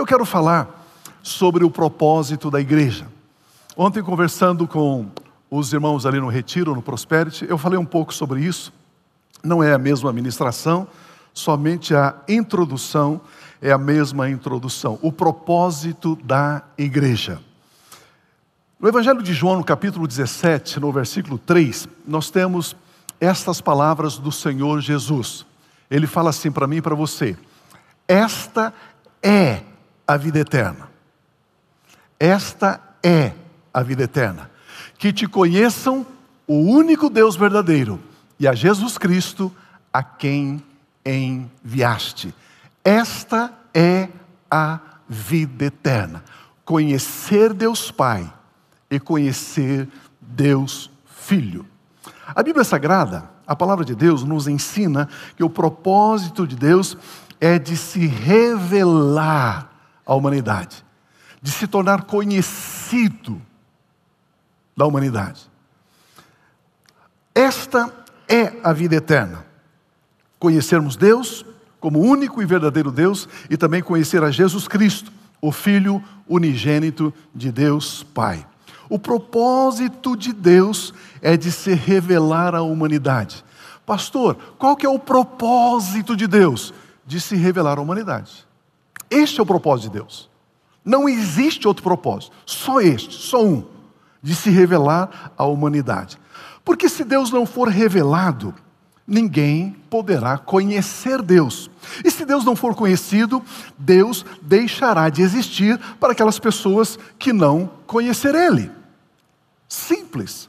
Eu quero falar sobre o propósito da igreja. Ontem, conversando com os irmãos ali no Retiro, no Prosperity, eu falei um pouco sobre isso. Não é a mesma administração, somente a introdução é a mesma introdução. O propósito da igreja. No Evangelho de João, no capítulo 17, no versículo 3, nós temos estas palavras do Senhor Jesus. Ele fala assim para mim e para você: Esta é a vida eterna. Esta é a vida eterna. Que te conheçam o único Deus verdadeiro e a Jesus Cristo, a quem enviaste. Esta é a vida eterna. Conhecer Deus Pai e conhecer Deus Filho. A Bíblia Sagrada, a palavra de Deus, nos ensina que o propósito de Deus é de se revelar à humanidade, de se tornar conhecido da humanidade. Esta é a vida eterna. Conhecermos Deus como único e verdadeiro Deus e também conhecer a Jesus Cristo, o Filho unigênito de Deus Pai. O propósito de Deus é de se revelar à humanidade. Pastor, qual que é o propósito de Deus? De se revelar à humanidade. Este é o propósito de Deus. Não existe outro propósito, só este, só um, de se revelar à humanidade. Porque se Deus não for revelado, ninguém poderá conhecer Deus. E se Deus não for conhecido, Deus deixará de existir para aquelas pessoas que não conhecer Ele. Simples.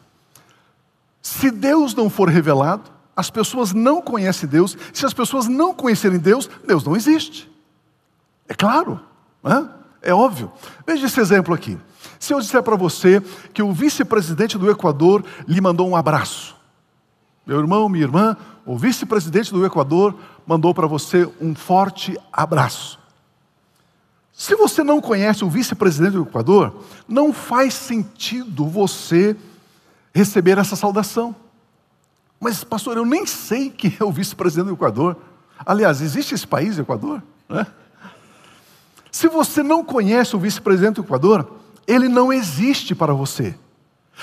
Se Deus não for revelado, as pessoas não conhecem Deus. Se as pessoas não conhecerem Deus, Deus não existe. É claro, é? é óbvio. Veja esse exemplo aqui. Se eu disser para você que o vice-presidente do Equador lhe mandou um abraço, meu irmão, minha irmã, o vice-presidente do Equador mandou para você um forte abraço. Se você não conhece o vice-presidente do Equador, não faz sentido você receber essa saudação. Mas, pastor, eu nem sei quem é o vice-presidente do Equador. Aliás, existe esse país, Equador? Né? Se você não conhece o vice-presidente do Equador, ele não existe para você.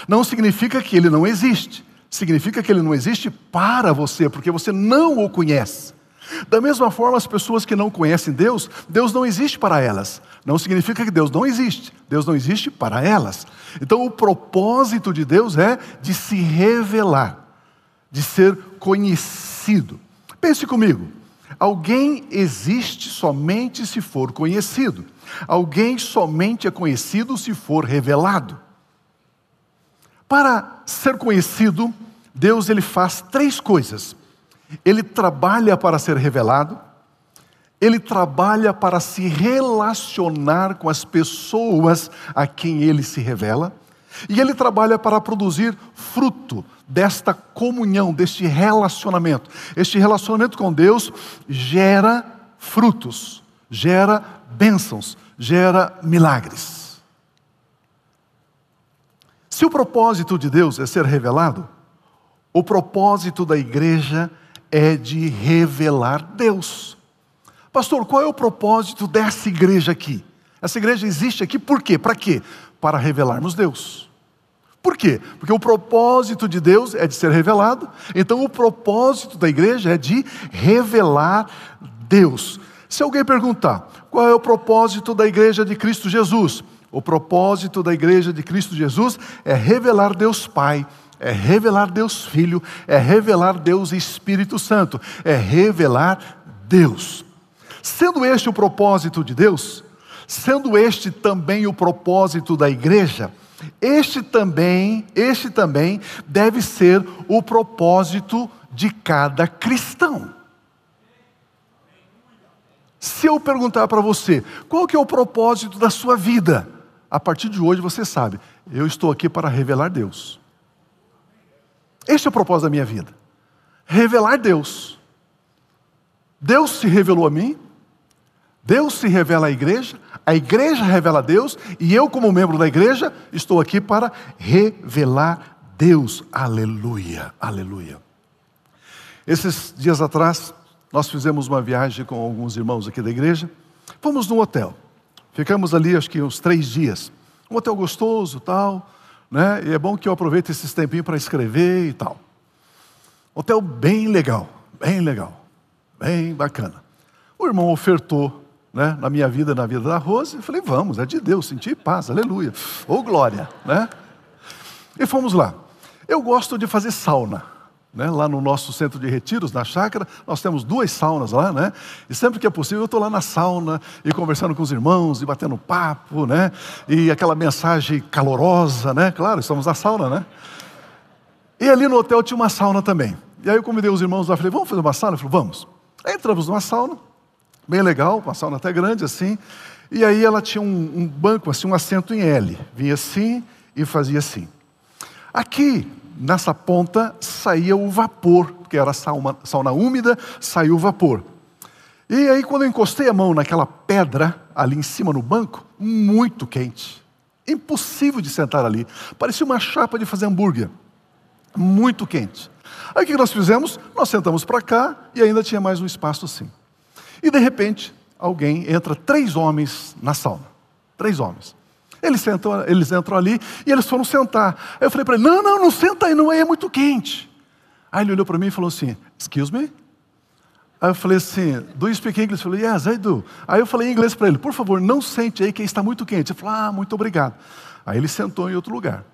Não significa que ele não existe. Significa que ele não existe para você, porque você não o conhece. Da mesma forma, as pessoas que não conhecem Deus, Deus não existe para elas. Não significa que Deus não existe. Deus não existe para elas. Então, o propósito de Deus é de se revelar, de ser conhecido. Pense comigo. Alguém existe somente se for conhecido. Alguém somente é conhecido se for revelado. Para ser conhecido, Deus ele faz três coisas ele trabalha para ser revelado, ele trabalha para se relacionar com as pessoas a quem ele se revela, e ele trabalha para produzir fruto desta comunhão, deste relacionamento. Este relacionamento com Deus gera frutos, gera bênçãos, gera milagres. Se o propósito de Deus é ser revelado, o propósito da igreja é de revelar Deus. Pastor, qual é o propósito dessa igreja aqui? Essa igreja existe aqui por quê? Para quê? Para revelarmos Deus. Por quê? Porque o propósito de Deus é de ser revelado, então o propósito da igreja é de revelar Deus. Se alguém perguntar, qual é o propósito da igreja de Cristo Jesus? O propósito da igreja de Cristo Jesus é revelar Deus Pai é revelar Deus Filho, é revelar Deus Espírito Santo, é revelar Deus. Sendo este o propósito de Deus, sendo este também o propósito da igreja, este também, este também deve ser o propósito de cada cristão. Se eu perguntar para você, qual que é o propósito da sua vida? A partir de hoje você sabe, eu estou aqui para revelar Deus. Este é o propósito da minha vida. Revelar Deus. Deus se revelou a mim, Deus se revela à igreja, a igreja revela Deus, e eu, como membro da igreja, estou aqui para revelar Deus. Aleluia, aleluia. Esses dias atrás, nós fizemos uma viagem com alguns irmãos aqui da igreja. Fomos num hotel, Ficamos ali acho que uns três dias. Um hotel gostoso tal, né? E é bom que eu aproveite esses tempinhos para escrever e tal. Hotel bem legal, bem legal, bem bacana. O irmão ofertou né, na minha vida, na vida da Rose, eu falei, vamos, é de Deus, senti paz, aleluia, ou glória, né? E fomos lá. Eu gosto de fazer sauna. Né? Lá no nosso centro de retiros, na chácara, nós temos duas saunas lá, né? E sempre que é possível eu estou lá na sauna e conversando com os irmãos e batendo papo, né? E aquela mensagem calorosa, né? Claro, estamos na sauna, né? E ali no hotel tinha uma sauna também. E aí eu convidei os irmãos lá, falei, vamos fazer uma sauna? Ele falou, vamos. Aí entramos numa sauna, bem legal, uma sauna até grande assim. E aí ela tinha um, um banco, assim, um assento em L. Vinha assim e fazia assim. Aqui, nessa ponta, saía o vapor, porque era sauna, sauna úmida, saiu o vapor. E aí, quando eu encostei a mão naquela pedra ali em cima no banco, muito quente. Impossível de sentar ali. Parecia uma chapa de fazer hambúrguer. Muito quente. Aí o que nós fizemos? Nós sentamos para cá e ainda tinha mais um espaço assim. E de repente, alguém entra, três homens na sauna. Três homens. Eles, sentam, eles entram ali e eles foram sentar. Aí eu falei para ele: não, não, não senta aí, não é muito quente. Aí ele olhou para mim e falou assim: Excuse me? Aí eu falei assim: Do you speak English? Eu falei: Yes, I do. Aí eu falei em inglês para ele: Por favor, não sente aí que está muito quente. Ele falou: Ah, muito obrigado. Aí ele sentou em outro lugar.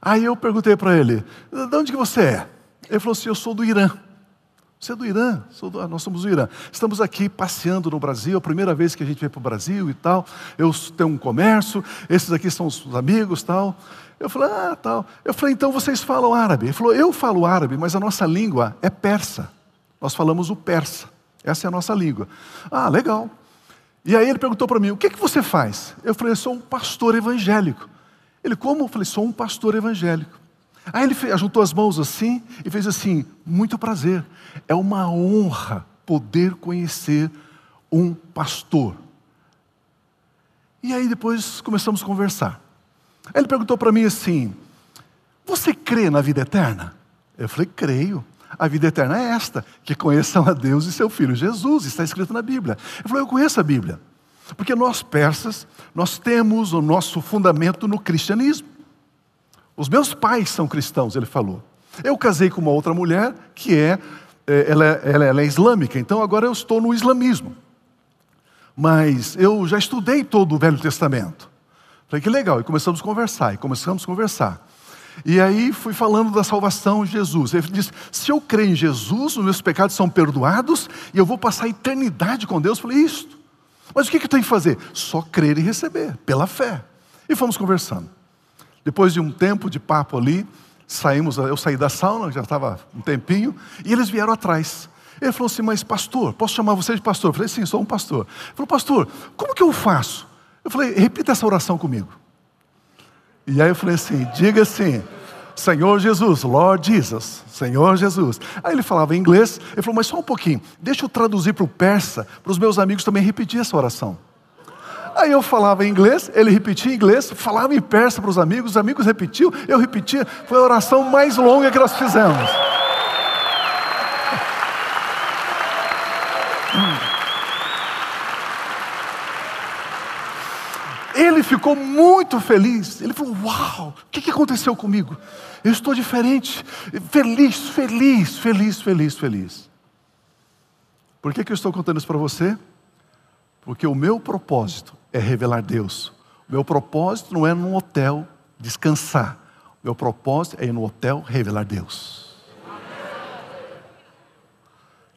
Aí eu perguntei para ele: De onde que você é? Ele falou assim: Eu sou do Irã. Você é do Irã? Do, nós somos do Irã. Estamos aqui passeando no Brasil, a primeira vez que a gente vem para o Brasil e tal. Eu tenho um comércio, esses aqui são os amigos tal. Eu falei, ah, tal. Eu falei, então vocês falam árabe? Ele falou, eu falo árabe, mas a nossa língua é persa. Nós falamos o persa. Essa é a nossa língua. Ah, legal. E aí ele perguntou para mim, o que, que você faz? Eu falei, eu sou um pastor evangélico. Ele, como? Eu falei, sou um pastor evangélico. Aí ele juntou as mãos assim e fez assim: muito prazer, é uma honra poder conhecer um pastor. E aí depois começamos a conversar. Aí ele perguntou para mim assim: Você crê na vida eterna? Eu falei: Creio. A vida eterna é esta: que conheçam a Deus e seu Filho Jesus, está escrito na Bíblia. Ele falou: Eu conheço a Bíblia. Porque nós persas, nós temos o nosso fundamento no cristianismo. Os meus pais são cristãos, ele falou. Eu casei com uma outra mulher que é, é ela, é, ela, ela é islâmica, então agora eu estou no islamismo. Mas eu já estudei todo o Velho Testamento. Falei que legal, e começamos a conversar, e começamos a conversar. E aí fui falando da salvação de Jesus. Ele disse: se eu creio em Jesus, os meus pecados são perdoados e eu vou passar a eternidade com Deus. Eu falei, isto. Mas o que, que eu tenho que fazer? Só crer e receber, pela fé. E fomos conversando. Depois de um tempo de papo ali, saímos, eu saí da sauna, já estava um tempinho, e eles vieram atrás. Ele falou assim: Mas pastor, posso chamar você de pastor? Eu falei: Sim, sou um pastor. Ele falou: Pastor, como que eu faço? Eu falei: Repita essa oração comigo. E aí eu falei assim: Diga assim, Senhor Jesus, Lord Jesus, Senhor Jesus. Aí ele falava em inglês, ele falou: Mas só um pouquinho, deixa eu traduzir para o persa, para os meus amigos também repetir essa oração. Aí eu falava em inglês, ele repetia em inglês, falava em persa para os amigos, os amigos repetiam, eu repetia. Foi a oração mais longa que nós fizemos. Ele ficou muito feliz. Ele falou: Uau, o que aconteceu comigo? Eu estou diferente, feliz, feliz, feliz, feliz, feliz. Por que, que eu estou contando isso para você? Porque o meu propósito é revelar Deus. O meu propósito não é num hotel descansar. O meu propósito é ir no hotel revelar Deus.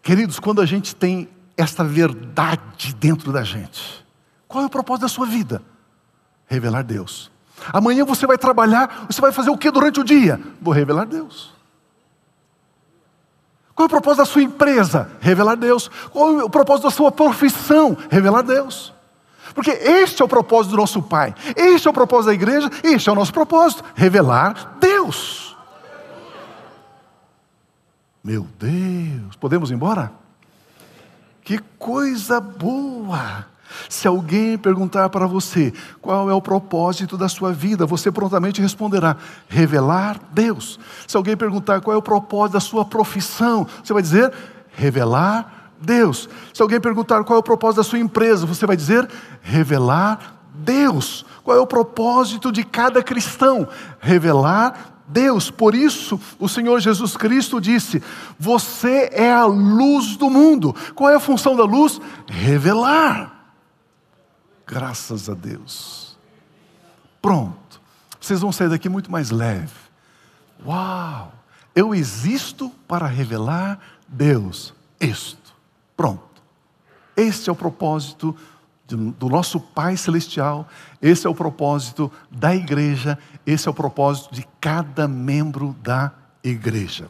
Queridos, quando a gente tem esta verdade dentro da gente, qual é o propósito da sua vida? Revelar Deus. Amanhã você vai trabalhar, você vai fazer o que durante o dia? Vou revelar Deus. Qual é o propósito da sua empresa? Revelar Deus. Qual é o propósito da sua profissão? Revelar Deus. Porque este é o propósito do nosso Pai, este é o propósito da igreja, este é o nosso propósito: revelar Deus. Meu Deus, podemos ir embora? Que coisa boa! Se alguém perguntar para você qual é o propósito da sua vida, você prontamente responderá: revelar Deus. Se alguém perguntar qual é o propósito da sua profissão, você vai dizer: revelar Deus. Se alguém perguntar qual é o propósito da sua empresa, você vai dizer: revelar Deus. Qual é o propósito de cada cristão? Revelar Deus. Por isso, o Senhor Jesus Cristo disse: Você é a luz do mundo. Qual é a função da luz? Revelar. Graças a Deus. Pronto. Vocês vão sair daqui muito mais leve. Uau! Eu existo para revelar Deus. Isto. Pronto. Este é o propósito do nosso Pai Celestial, esse é o propósito da igreja, esse é o propósito de cada membro da igreja.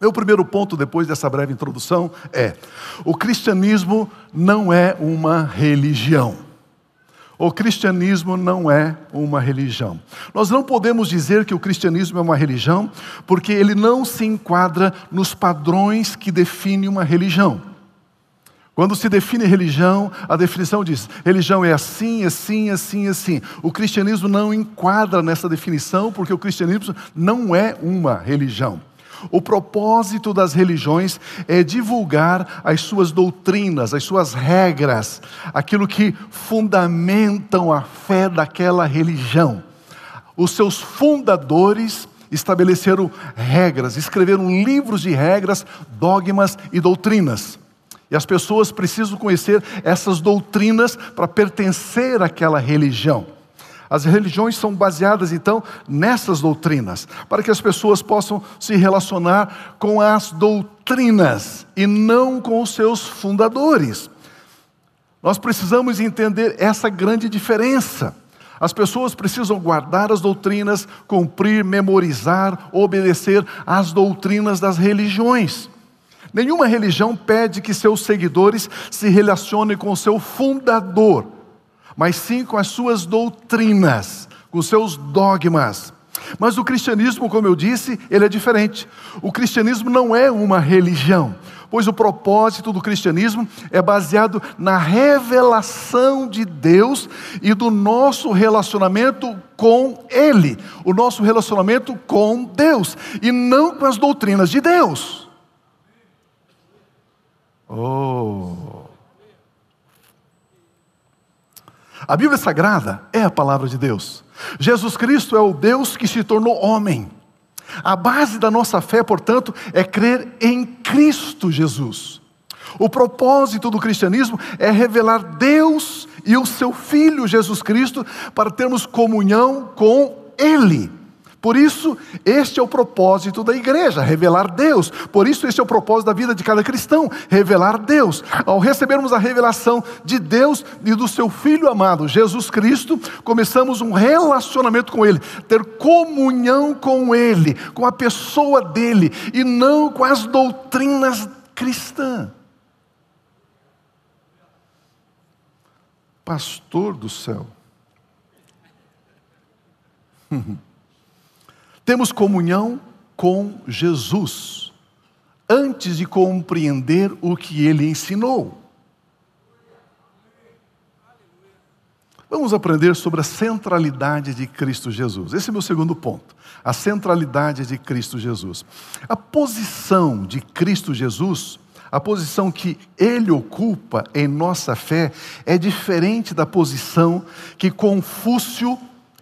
Meu primeiro ponto, depois dessa breve introdução, é: o cristianismo não é uma religião. O cristianismo não é uma religião. Nós não podemos dizer que o cristianismo é uma religião, porque ele não se enquadra nos padrões que definem uma religião. Quando se define religião, a definição diz: religião é assim, assim, assim, assim. O cristianismo não enquadra nessa definição, porque o cristianismo não é uma religião. O propósito das religiões é divulgar as suas doutrinas, as suas regras, aquilo que fundamentam a fé daquela religião. Os seus fundadores estabeleceram regras, escreveram livros de regras, dogmas e doutrinas. E as pessoas precisam conhecer essas doutrinas para pertencer àquela religião. As religiões são baseadas então nessas doutrinas, para que as pessoas possam se relacionar com as doutrinas e não com os seus fundadores. Nós precisamos entender essa grande diferença. As pessoas precisam guardar as doutrinas, cumprir, memorizar, obedecer às doutrinas das religiões. Nenhuma religião pede que seus seguidores se relacionem com o seu fundador, mas sim com as suas doutrinas, com seus dogmas. Mas o cristianismo, como eu disse, ele é diferente. O cristianismo não é uma religião, pois o propósito do cristianismo é baseado na revelação de Deus e do nosso relacionamento com Ele, o nosso relacionamento com Deus, e não com as doutrinas de Deus. Oh! A Bíblia Sagrada é a palavra de Deus. Jesus Cristo é o Deus que se tornou homem. A base da nossa fé, portanto, é crer em Cristo Jesus. O propósito do cristianismo é revelar Deus e o seu Filho Jesus Cristo para termos comunhão com Ele. Por isso, este é o propósito da igreja, revelar Deus. Por isso, este é o propósito da vida de cada cristão, revelar Deus. Ao recebermos a revelação de Deus e do seu Filho amado, Jesus Cristo, começamos um relacionamento com Ele, ter comunhão com Ele, com a pessoa dele, e não com as doutrinas cristãs. Pastor do céu. Temos comunhão com Jesus, antes de compreender o que ele ensinou. Vamos aprender sobre a centralidade de Cristo Jesus. Esse é o meu segundo ponto. A centralidade de Cristo Jesus. A posição de Cristo Jesus, a posição que ele ocupa em nossa fé, é diferente da posição que Confúcio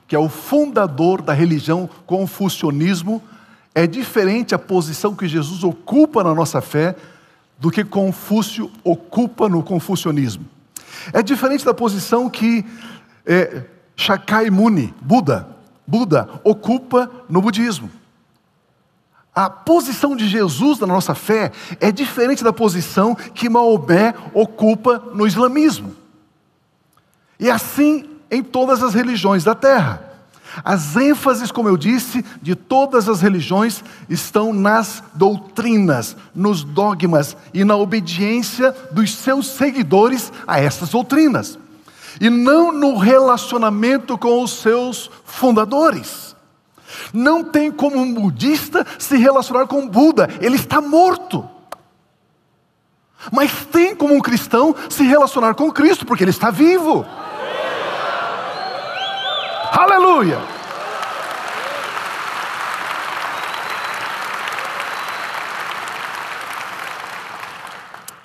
que é o fundador da religião confucionismo, é diferente a posição que Jesus ocupa na nossa fé do que Confúcio ocupa no confucionismo. É diferente da posição que é, Shakyamuni, Buda, Buda ocupa no budismo. A posição de Jesus na nossa fé é diferente da posição que Maomé ocupa no islamismo. E assim em todas as religiões da terra. As ênfases, como eu disse, de todas as religiões estão nas doutrinas, nos dogmas e na obediência dos seus seguidores a essas doutrinas, e não no relacionamento com os seus fundadores. Não tem como um budista se relacionar com Buda, ele está morto. Mas tem como um cristão se relacionar com Cristo, porque ele está vivo. Aleluia!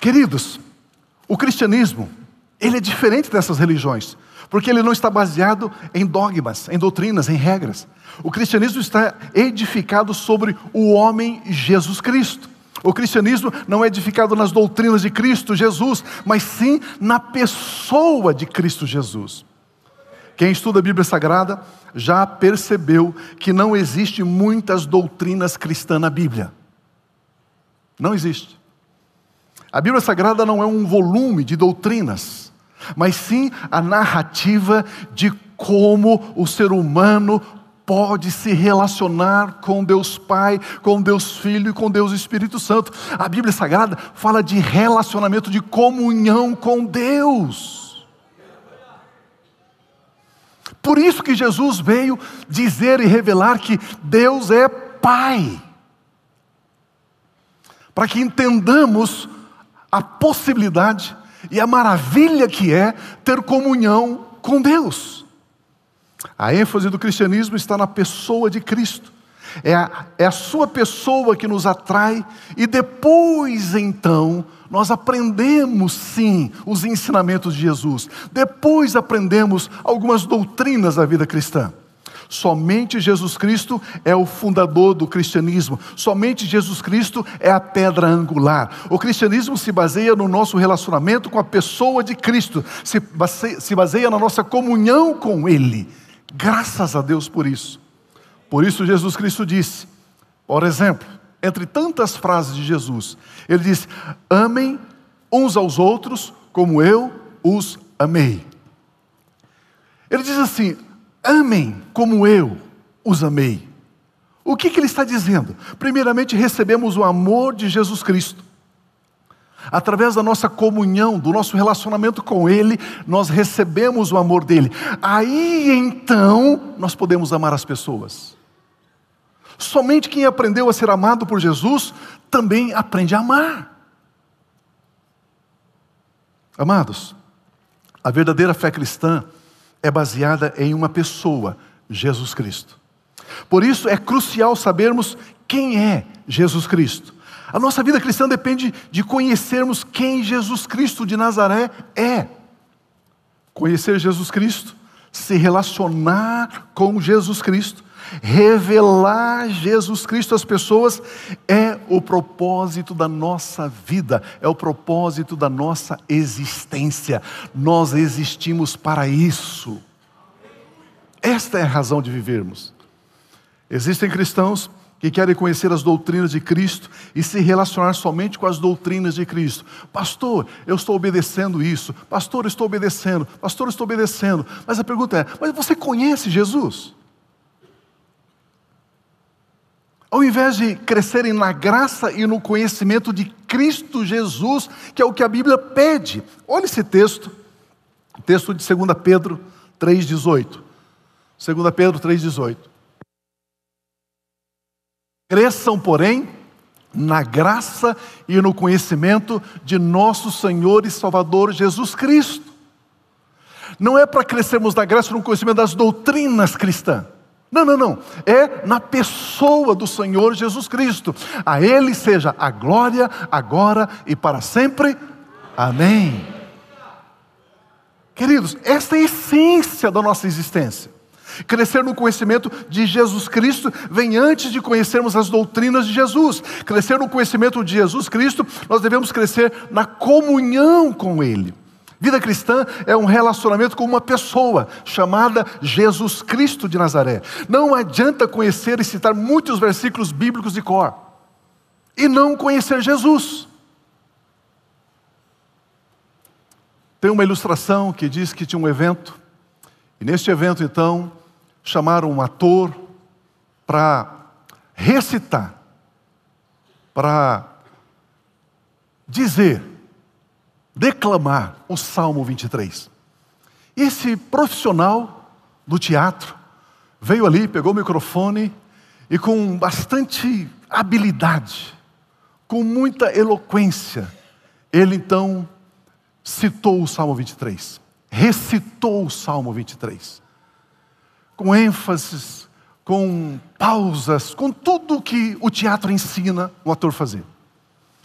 Queridos, o cristianismo, ele é diferente dessas religiões, porque ele não está baseado em dogmas, em doutrinas, em regras. O cristianismo está edificado sobre o homem Jesus Cristo. O cristianismo não é edificado nas doutrinas de Cristo Jesus, mas sim na pessoa de Cristo Jesus. Quem estuda a Bíblia Sagrada já percebeu que não existe muitas doutrinas cristãs na Bíblia. Não existe. A Bíblia Sagrada não é um volume de doutrinas, mas sim a narrativa de como o ser humano pode se relacionar com Deus Pai, com Deus Filho e com Deus Espírito Santo. A Bíblia Sagrada fala de relacionamento, de comunhão com Deus. Por isso que Jesus veio dizer e revelar que Deus é Pai. Para que entendamos a possibilidade e a maravilha que é ter comunhão com Deus. A ênfase do cristianismo está na pessoa de Cristo. É a, é a sua pessoa que nos atrai, e depois então nós aprendemos sim os ensinamentos de Jesus. Depois aprendemos algumas doutrinas da vida cristã. Somente Jesus Cristo é o fundador do cristianismo. Somente Jesus Cristo é a pedra angular. O cristianismo se baseia no nosso relacionamento com a pessoa de Cristo, se baseia, se baseia na nossa comunhão com Ele. Graças a Deus por isso. Por isso Jesus Cristo disse, por exemplo, entre tantas frases de Jesus, ele disse: Amem uns aos outros como eu os amei. Ele diz assim: Amem como eu os amei. O que, que ele está dizendo? Primeiramente, recebemos o amor de Jesus Cristo. Através da nossa comunhão, do nosso relacionamento com Ele, nós recebemos o amor dele. Aí então nós podemos amar as pessoas. Somente quem aprendeu a ser amado por Jesus também aprende a amar. Amados, a verdadeira fé cristã é baseada em uma pessoa, Jesus Cristo. Por isso é crucial sabermos quem é Jesus Cristo. A nossa vida cristã depende de conhecermos quem Jesus Cristo de Nazaré é. Conhecer Jesus Cristo, se relacionar com Jesus Cristo, revelar Jesus Cristo às pessoas é o propósito da nossa vida, é o propósito da nossa existência. Nós existimos para isso. Esta é a razão de vivermos. Existem cristãos que querem conhecer as doutrinas de Cristo e se relacionar somente com as doutrinas de Cristo. Pastor, eu estou obedecendo isso. Pastor, eu estou obedecendo. Pastor, eu estou obedecendo. Mas a pergunta é: mas você conhece Jesus? Ao invés de crescerem na graça e no conhecimento de Cristo Jesus, que é o que a Bíblia pede. Olha esse texto, texto de 2 Pedro 3,18. 2 Pedro 3,18. Cresçam, porém, na graça e no conhecimento de nosso Senhor e Salvador Jesus Cristo. Não é para crescermos na graça e no conhecimento das doutrinas cristãs. Não, não, não. É na pessoa do Senhor Jesus Cristo. A Ele seja a glória, agora e para sempre. Amém. Queridos, esta é a essência da nossa existência. Crescer no conhecimento de Jesus Cristo vem antes de conhecermos as doutrinas de Jesus. Crescer no conhecimento de Jesus Cristo, nós devemos crescer na comunhão com Ele. Vida cristã é um relacionamento com uma pessoa chamada Jesus Cristo de Nazaré. Não adianta conhecer e citar muitos versículos bíblicos de cor e não conhecer Jesus. Tem uma ilustração que diz que tinha um evento, e neste evento então, chamaram um ator para recitar, para dizer, declamar o Salmo 23. Esse profissional do teatro veio ali, pegou o microfone e com bastante habilidade, com muita eloquência, ele então citou o Salmo 23, recitou o Salmo 23 com ênfases, com pausas, com tudo que o teatro ensina o ator fazer.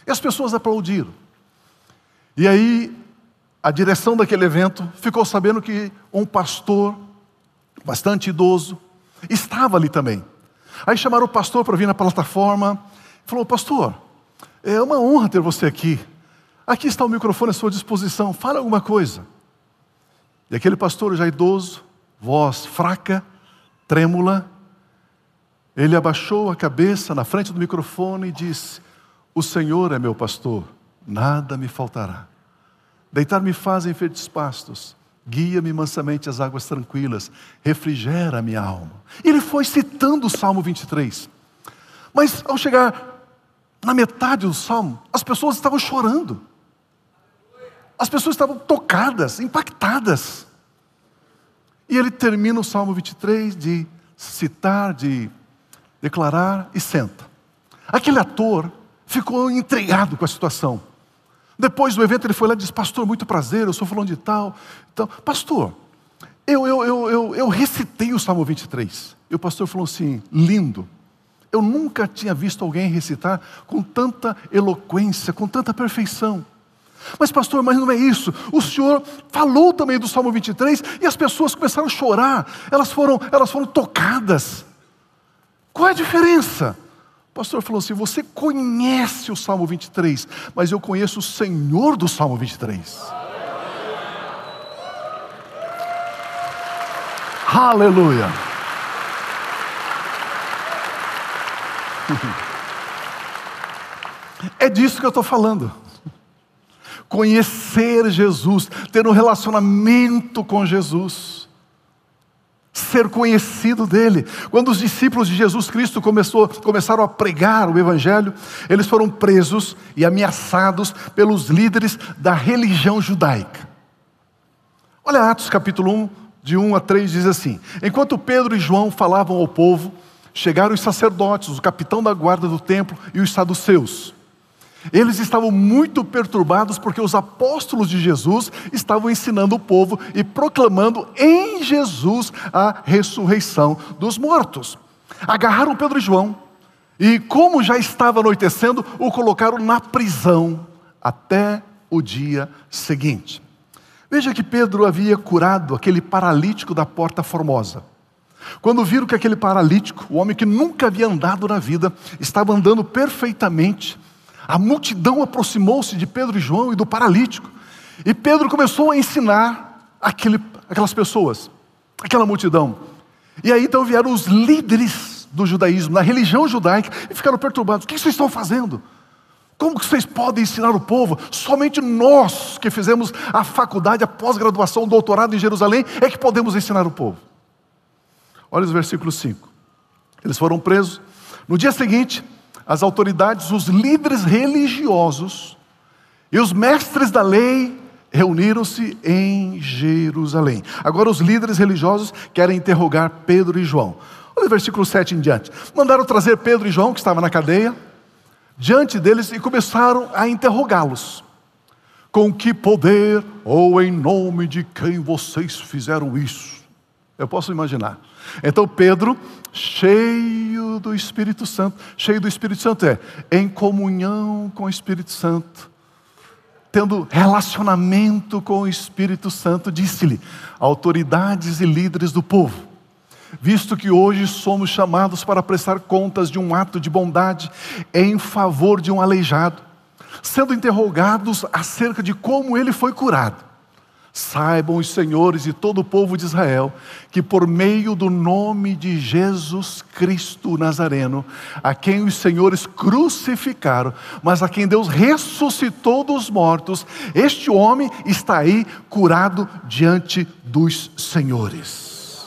E as pessoas aplaudiram. E aí, a direção daquele evento ficou sabendo que um pastor, bastante idoso, estava ali também. Aí chamaram o pastor para vir na plataforma. Falou, pastor, é uma honra ter você aqui. Aqui está o microfone à sua disposição, fala alguma coisa. E aquele pastor já idoso, voz fraca, trêmula, ele abaixou a cabeça na frente do microfone e disse: O Senhor é meu pastor, nada me faltará. Deitar-me faz em verdes pastos, guia-me mansamente às águas tranquilas, refrigera minha alma. Ele foi citando o Salmo 23. Mas ao chegar na metade do salmo, as pessoas estavam chorando. As pessoas estavam tocadas, impactadas. E ele termina o Salmo 23 de citar, de declarar e senta. Aquele ator ficou intrigado com a situação. Depois do evento ele foi lá e disse: Pastor, muito prazer, eu sou falando de tal. Então, pastor, eu, eu, eu, eu, eu recitei o Salmo 23. E o pastor falou assim: lindo. Eu nunca tinha visto alguém recitar com tanta eloquência, com tanta perfeição. Mas, pastor, mas não é isso. O senhor falou também do Salmo 23 e as pessoas começaram a chorar, elas foram, elas foram tocadas. Qual é a diferença? Pastor falou assim: Você conhece o Salmo 23, mas eu conheço o Senhor do Salmo 23. Aleluia. É disso que eu estou falando conhecer Jesus, ter um relacionamento com Jesus, ser conhecido dele. Quando os discípulos de Jesus Cristo começou, começaram a pregar o Evangelho, eles foram presos e ameaçados pelos líderes da religião judaica. Olha Atos capítulo 1, de 1 a 3, diz assim: Enquanto Pedro e João falavam ao povo, chegaram os sacerdotes, o capitão da guarda do templo e os saduceus. Eles estavam muito perturbados porque os apóstolos de Jesus estavam ensinando o povo e proclamando em Jesus a ressurreição dos mortos. Agarraram Pedro e João e, como já estava anoitecendo, o colocaram na prisão até o dia seguinte. Veja que Pedro havia curado aquele paralítico da porta formosa. Quando viram que aquele paralítico, o homem que nunca havia andado na vida, estava andando perfeitamente, a multidão aproximou-se de Pedro e João e do paralítico. E Pedro começou a ensinar aquele, aquelas pessoas, aquela multidão. E aí então vieram os líderes do judaísmo, da religião judaica, e ficaram perturbados: o que vocês estão fazendo? Como que vocês podem ensinar o povo? Somente nós que fizemos a faculdade, a pós-graduação, o doutorado em Jerusalém, é que podemos ensinar o povo. Olha os versículos 5. Eles foram presos. No dia seguinte, as autoridades, os líderes religiosos e os mestres da lei reuniram-se em Jerusalém. Agora os líderes religiosos querem interrogar Pedro e João. Olha o versículo 7 em diante. Mandaram trazer Pedro e João, que estavam na cadeia, diante deles e começaram a interrogá-los. Com que poder ou em nome de quem vocês fizeram isso? Eu posso imaginar. Então Pedro, cheio do Espírito Santo, cheio do Espírito Santo é em comunhão com o Espírito Santo, tendo relacionamento com o Espírito Santo, disse-lhe: autoridades e líderes do povo, visto que hoje somos chamados para prestar contas de um ato de bondade em favor de um aleijado, sendo interrogados acerca de como ele foi curado. Saibam os senhores e todo o povo de Israel que, por meio do nome de Jesus Cristo Nazareno, a quem os senhores crucificaram, mas a quem Deus ressuscitou dos mortos, este homem está aí curado diante dos senhores.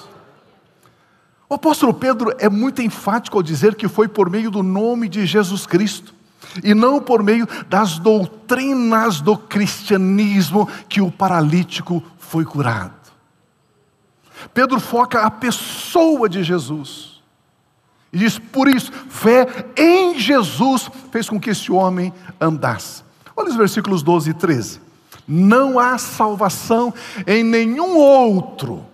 O apóstolo Pedro é muito enfático ao dizer que foi por meio do nome de Jesus Cristo e não por meio das doutrinas do cristianismo que o paralítico foi curado. Pedro foca a pessoa de Jesus. E diz: por isso, fé em Jesus fez com que esse homem andasse. Olha os versículos 12 e 13. Não há salvação em nenhum outro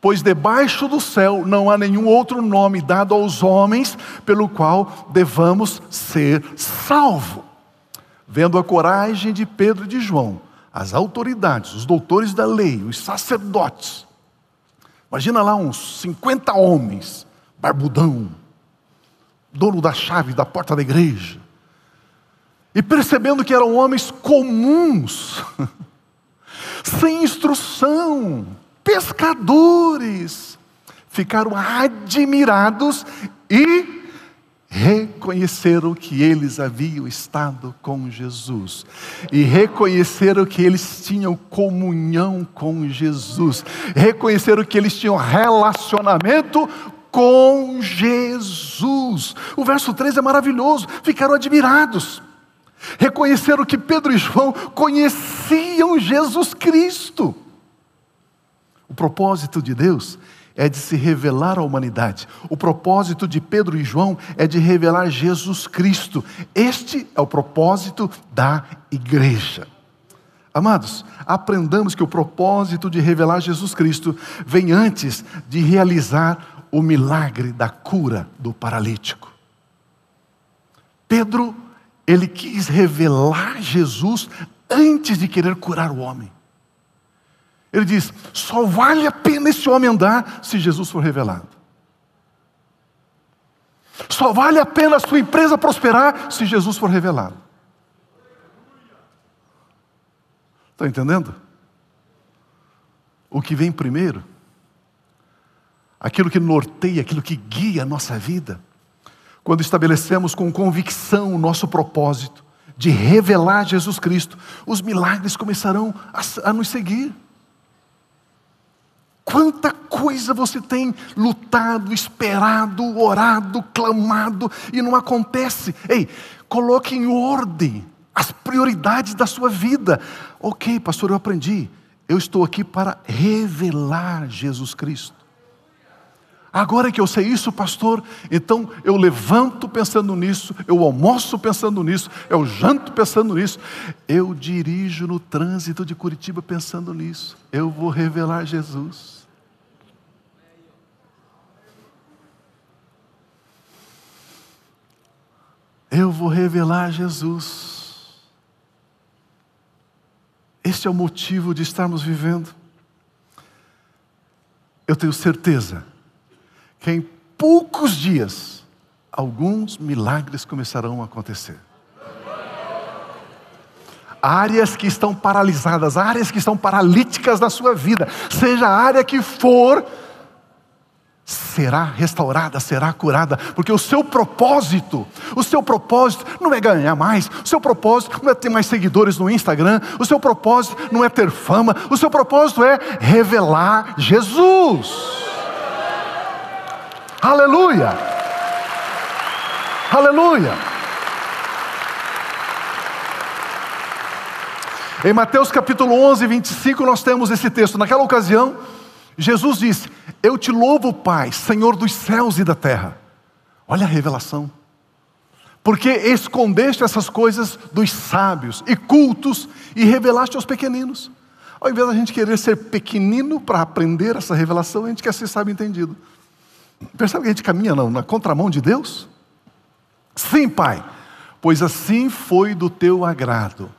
pois debaixo do céu não há nenhum outro nome dado aos homens pelo qual devamos ser salvos. vendo a coragem de Pedro e de João, as autoridades, os doutores da lei, os sacerdotes, imagina lá uns 50 homens, barbudão, dono da chave da porta da igreja, e percebendo que eram homens comuns, sem instrução, pescadores, ficaram admirados e reconheceram que eles haviam estado com Jesus e reconheceram que eles tinham comunhão com Jesus, reconheceram que eles tinham relacionamento com Jesus. O verso 3 é maravilhoso, ficaram admirados. Reconheceram que Pedro e João conheciam Jesus Cristo. O propósito de Deus é de se revelar à humanidade. O propósito de Pedro e João é de revelar Jesus Cristo. Este é o propósito da igreja. Amados, aprendamos que o propósito de revelar Jesus Cristo vem antes de realizar o milagre da cura do paralítico. Pedro, ele quis revelar Jesus antes de querer curar o homem. Ele diz: só vale a pena esse homem andar se Jesus for revelado. Só vale a pena a sua empresa prosperar se Jesus for revelado. Está entendendo? O que vem primeiro, aquilo que norteia, aquilo que guia a nossa vida, quando estabelecemos com convicção o nosso propósito de revelar Jesus Cristo, os milagres começarão a, a nos seguir. Quanta coisa você tem lutado, esperado, orado, clamado e não acontece. Ei, coloque em ordem as prioridades da sua vida. Ok, pastor, eu aprendi. Eu estou aqui para revelar Jesus Cristo. Agora que eu sei isso, pastor, então eu levanto pensando nisso, eu almoço pensando nisso, eu janto pensando nisso, eu dirijo no trânsito de Curitiba pensando nisso. Eu vou revelar Jesus. Eu vou revelar Jesus. Este é o motivo de estarmos vivendo. Eu tenho certeza que em poucos dias, alguns milagres começarão a acontecer. Áreas que estão paralisadas, áreas que estão paralíticas na sua vida, seja a área que for, será restaurada, será curada, porque o seu propósito, o seu propósito não é ganhar mais, o seu propósito não é ter mais seguidores no Instagram, o seu propósito não é ter fama, o seu propósito é revelar Jesus. Aleluia! Aleluia! Em Mateus capítulo 11, 25, nós temos esse texto. Naquela ocasião, Jesus disse: Eu te louvo, Pai, Senhor dos céus e da terra. Olha a revelação. Porque escondeste essas coisas dos sábios e cultos e revelaste aos pequeninos. Ao invés da gente querer ser pequenino para aprender essa revelação, a gente quer ser sábio entendido. Percebe que a gente caminha não, na contramão de Deus? Sim, Pai, pois assim foi do teu agrado.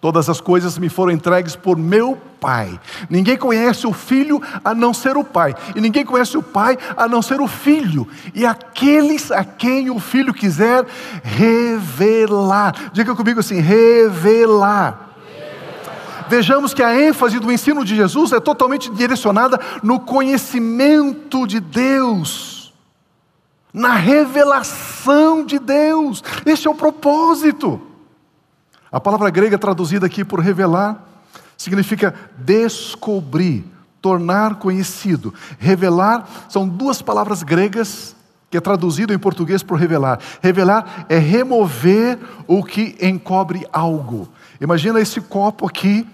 Todas as coisas me foram entregues por meu Pai. Ninguém conhece o Filho a não ser o Pai, e ninguém conhece o Pai a não ser o Filho, e aqueles a quem o Filho quiser revelar. Diga comigo assim: revelar. Vejamos que a ênfase do ensino de Jesus é totalmente direcionada no conhecimento de Deus, na revelação de Deus. Este é o propósito. A palavra grega traduzida aqui por revelar significa descobrir, tornar conhecido. Revelar são duas palavras gregas que é traduzido em português por revelar. Revelar é remover o que encobre algo. Imagina esse copo aqui,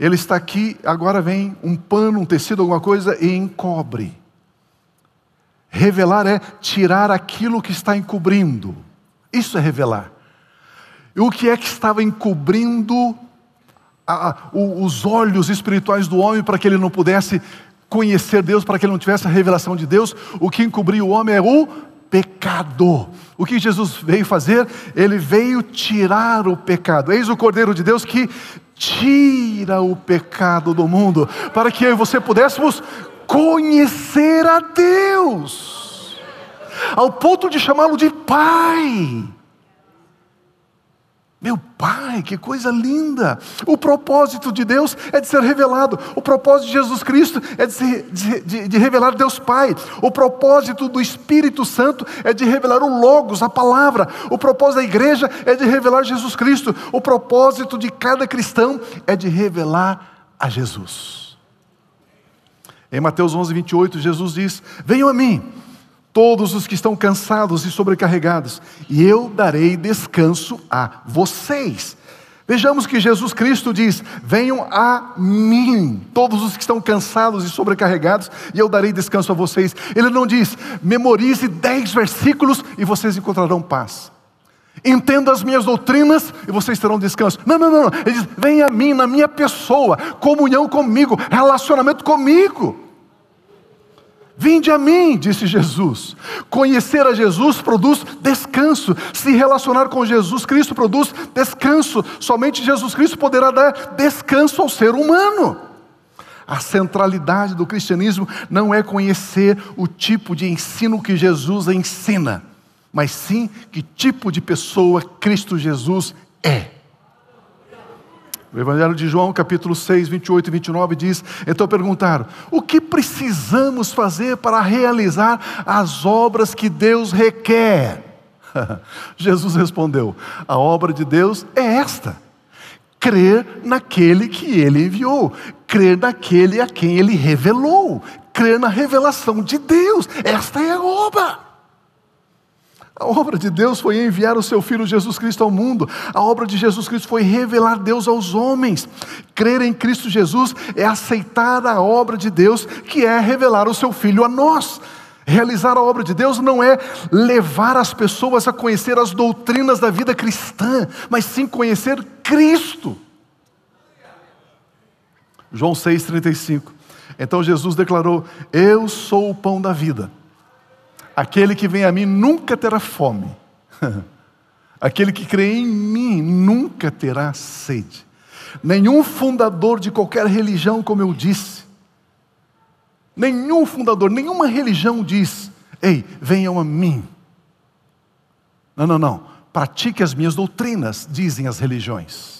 ele está aqui, agora vem um pano, um tecido, alguma coisa e encobre. Revelar é tirar aquilo que está encobrindo. Isso é revelar. E o que é que estava encobrindo a, a, os olhos espirituais do homem para que ele não pudesse conhecer Deus, para que ele não tivesse a revelação de Deus? O que encobria o homem é o pecado. O que Jesus veio fazer? Ele veio tirar o pecado. Eis o Cordeiro de Deus que tira o pecado do mundo, para que eu e você pudéssemos conhecer a Deus, ao ponto de chamá-lo de Pai. Meu Pai, que coisa linda! O propósito de Deus é de ser revelado. O propósito de Jesus Cristo é de, ser, de, de, de, revelar Deus Pai. O propósito do Espírito Santo é de revelar o Logos, a palavra. O propósito da igreja é de revelar Jesus Cristo. O propósito de cada cristão é de revelar a Jesus. Em Mateus 11, 28, Jesus diz: Venham a mim todos os que estão cansados e sobrecarregados, e eu darei descanso a vocês. Vejamos que Jesus Cristo diz: Venham a mim, todos os que estão cansados e sobrecarregados, e eu darei descanso a vocês. Ele não diz: memorize dez versículos e vocês encontrarão paz. Entenda as minhas doutrinas e vocês terão descanso. Não, não, não. Ele diz: Venha a mim, na minha pessoa, comunhão comigo, relacionamento comigo. Vinde a mim, disse Jesus. Conhecer a Jesus produz descanso. Se relacionar com Jesus Cristo produz descanso. Somente Jesus Cristo poderá dar descanso ao ser humano. A centralidade do cristianismo não é conhecer o tipo de ensino que Jesus ensina, mas sim que tipo de pessoa Cristo Jesus é. O Evangelho de João, capítulo 6, 28 e 29 diz: Então perguntaram: O que precisamos fazer para realizar as obras que Deus requer? Jesus respondeu: A obra de Deus é esta: crer naquele que ele enviou, crer naquele a quem ele revelou, crer na revelação de Deus. Esta é a obra. A obra de Deus foi enviar o seu Filho Jesus Cristo ao mundo. A obra de Jesus Cristo foi revelar Deus aos homens. Crer em Cristo Jesus é aceitar a obra de Deus, que é revelar o seu Filho a nós. Realizar a obra de Deus não é levar as pessoas a conhecer as doutrinas da vida cristã, mas sim conhecer Cristo. João 6,35. Então Jesus declarou: Eu sou o pão da vida. Aquele que vem a mim nunca terá fome. Aquele que crê em mim nunca terá sede. Nenhum fundador de qualquer religião, como eu disse, nenhum fundador, nenhuma religião diz: Ei, venham a mim. Não, não, não. Pratique as minhas doutrinas, dizem as religiões.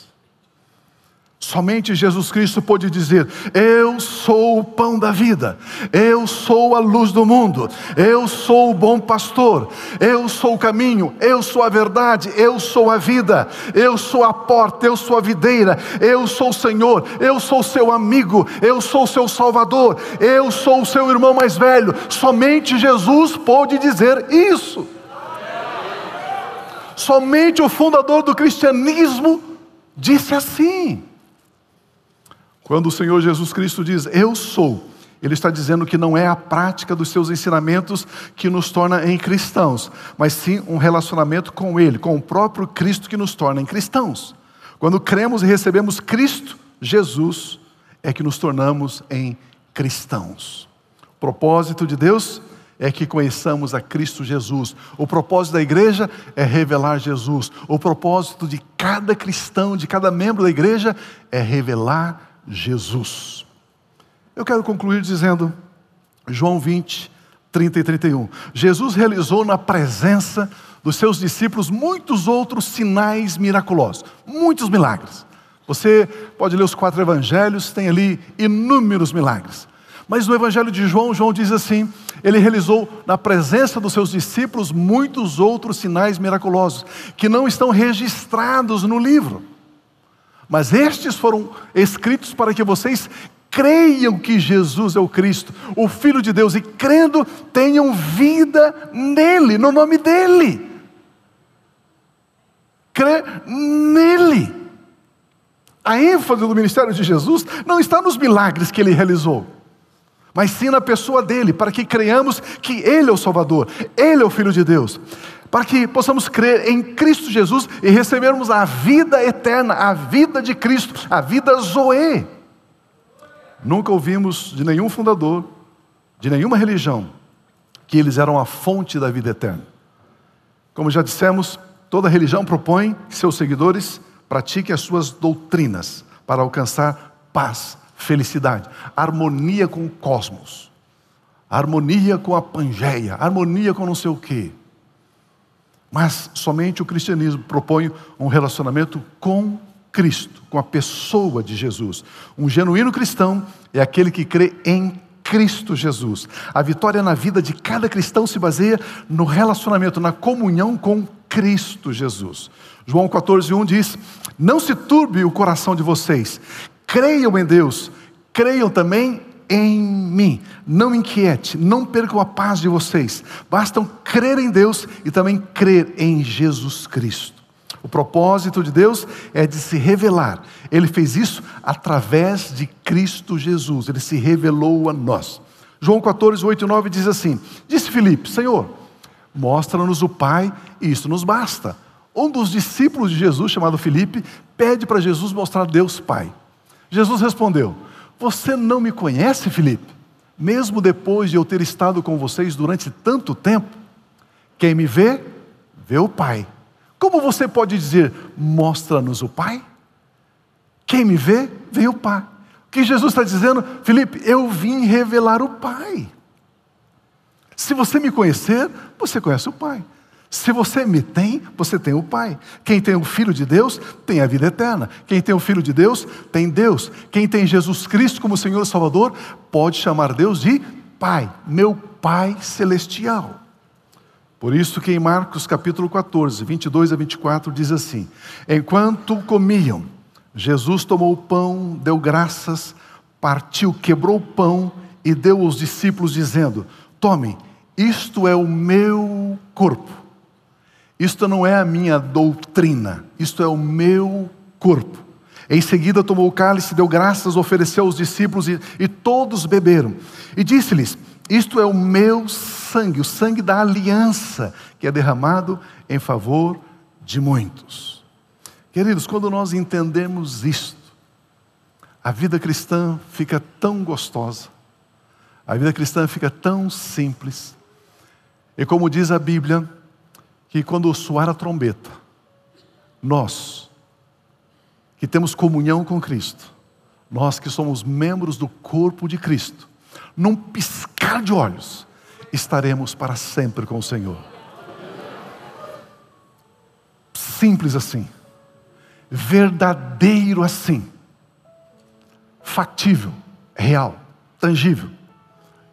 Somente Jesus Cristo pôde dizer: Eu sou o pão da vida, eu sou a luz do mundo, eu sou o bom pastor, eu sou o caminho, eu sou a verdade, eu sou a vida, eu sou a porta, eu sou a videira, eu sou o Senhor, eu sou seu amigo, eu sou seu Salvador, eu sou o seu irmão mais velho. Somente Jesus pôde dizer isso. Somente o fundador do cristianismo disse assim. Quando o Senhor Jesus Cristo diz, Eu sou, Ele está dizendo que não é a prática dos seus ensinamentos que nos torna em cristãos, mas sim um relacionamento com Ele, com o próprio Cristo que nos torna em cristãos. Quando cremos e recebemos Cristo, Jesus, é que nos tornamos em cristãos. O propósito de Deus é que conheçamos a Cristo Jesus. O propósito da igreja é revelar Jesus. O propósito de cada cristão, de cada membro da igreja, é revelar Jesus. Eu quero concluir dizendo, João 20, 30 e 31. Jesus realizou na presença dos seus discípulos muitos outros sinais miraculosos, muitos milagres. Você pode ler os quatro evangelhos, tem ali inúmeros milagres. Mas no evangelho de João, João diz assim: ele realizou na presença dos seus discípulos muitos outros sinais miraculosos, que não estão registrados no livro. Mas estes foram escritos para que vocês creiam que Jesus é o Cristo, o Filho de Deus, e crendo tenham vida nele, no nome dele. Crê nele. A ênfase do ministério de Jesus não está nos milagres que ele realizou, mas sim na pessoa dele, para que creiamos que ele é o Salvador, ele é o Filho de Deus para que possamos crer em Cristo Jesus e recebermos a vida eterna, a vida de Cristo, a vida Zoe. Nunca ouvimos de nenhum fundador, de nenhuma religião, que eles eram a fonte da vida eterna. Como já dissemos, toda religião propõe que seus seguidores pratiquem as suas doutrinas para alcançar paz, felicidade, harmonia com o cosmos, harmonia com a Pangeia, harmonia com não sei o quê. Mas somente o cristianismo propõe um relacionamento com Cristo, com a pessoa de Jesus. Um genuíno cristão é aquele que crê em Cristo Jesus. A vitória na vida de cada cristão se baseia no relacionamento, na comunhão com Cristo Jesus. João 14:1 diz: Não se turbe o coração de vocês. Creiam em Deus, creiam também em mim. Não inquiete, não percam a paz de vocês. Bastam crer em Deus e também crer em Jesus Cristo. O propósito de Deus é de se revelar. Ele fez isso através de Cristo Jesus. Ele se revelou a nós. João 14, 8 e 9 diz assim: Disse Filipe, Senhor, mostra-nos o Pai e isso nos basta. Um dos discípulos de Jesus, chamado Filipe, pede para Jesus mostrar Deus Pai. Jesus respondeu: você não me conhece, Felipe? Mesmo depois de eu ter estado com vocês durante tanto tempo? Quem me vê, vê o Pai. Como você pode dizer, mostra-nos o Pai? Quem me vê, vê o Pai. O que Jesus está dizendo, Felipe, eu vim revelar o Pai. Se você me conhecer, você conhece o Pai. Se você me tem, você tem o Pai. Quem tem o Filho de Deus tem a vida eterna. Quem tem o Filho de Deus tem Deus. Quem tem Jesus Cristo como Senhor e Salvador pode chamar Deus de Pai, meu Pai celestial. Por isso que em Marcos capítulo 14, 22 a 24 diz assim: Enquanto comiam, Jesus tomou o pão, deu graças, partiu, quebrou o pão e deu aos discípulos dizendo: Tomem, isto é o meu corpo isto não é a minha doutrina, isto é o meu corpo. Em seguida tomou o cálice, deu graças, ofereceu aos discípulos e, e todos beberam. E disse-lhes: Isto é o meu sangue, o sangue da aliança, que é derramado em favor de muitos. Queridos, quando nós entendemos isto, a vida cristã fica tão gostosa, a vida cristã fica tão simples. E como diz a Bíblia, que quando soar a trombeta, nós, que temos comunhão com Cristo, nós que somos membros do corpo de Cristo, num piscar de olhos, estaremos para sempre com o Senhor. Simples assim, verdadeiro assim, factível, real, tangível.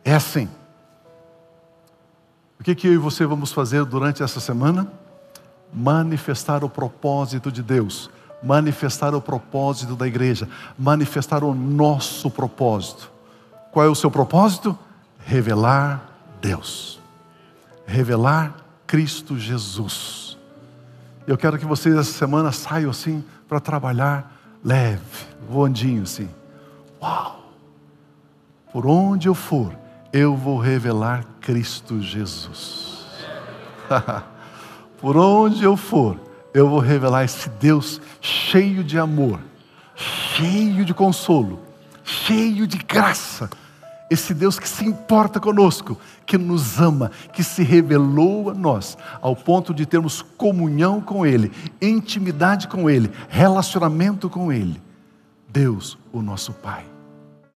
É assim. O que, que eu e você vamos fazer durante essa semana? Manifestar o propósito de Deus, manifestar o propósito da igreja, manifestar o nosso propósito. Qual é o seu propósito? Revelar Deus, revelar Cristo Jesus. Eu quero que vocês essa semana saiam assim para trabalhar leve, voandinho assim. Uau! Por onde eu for, eu vou revelar Cristo Jesus. Por onde eu for, eu vou revelar esse Deus cheio de amor, cheio de consolo, cheio de graça. Esse Deus que se importa conosco, que nos ama, que se revelou a nós, ao ponto de termos comunhão com Ele, intimidade com Ele, relacionamento com Ele. Deus, o nosso Pai.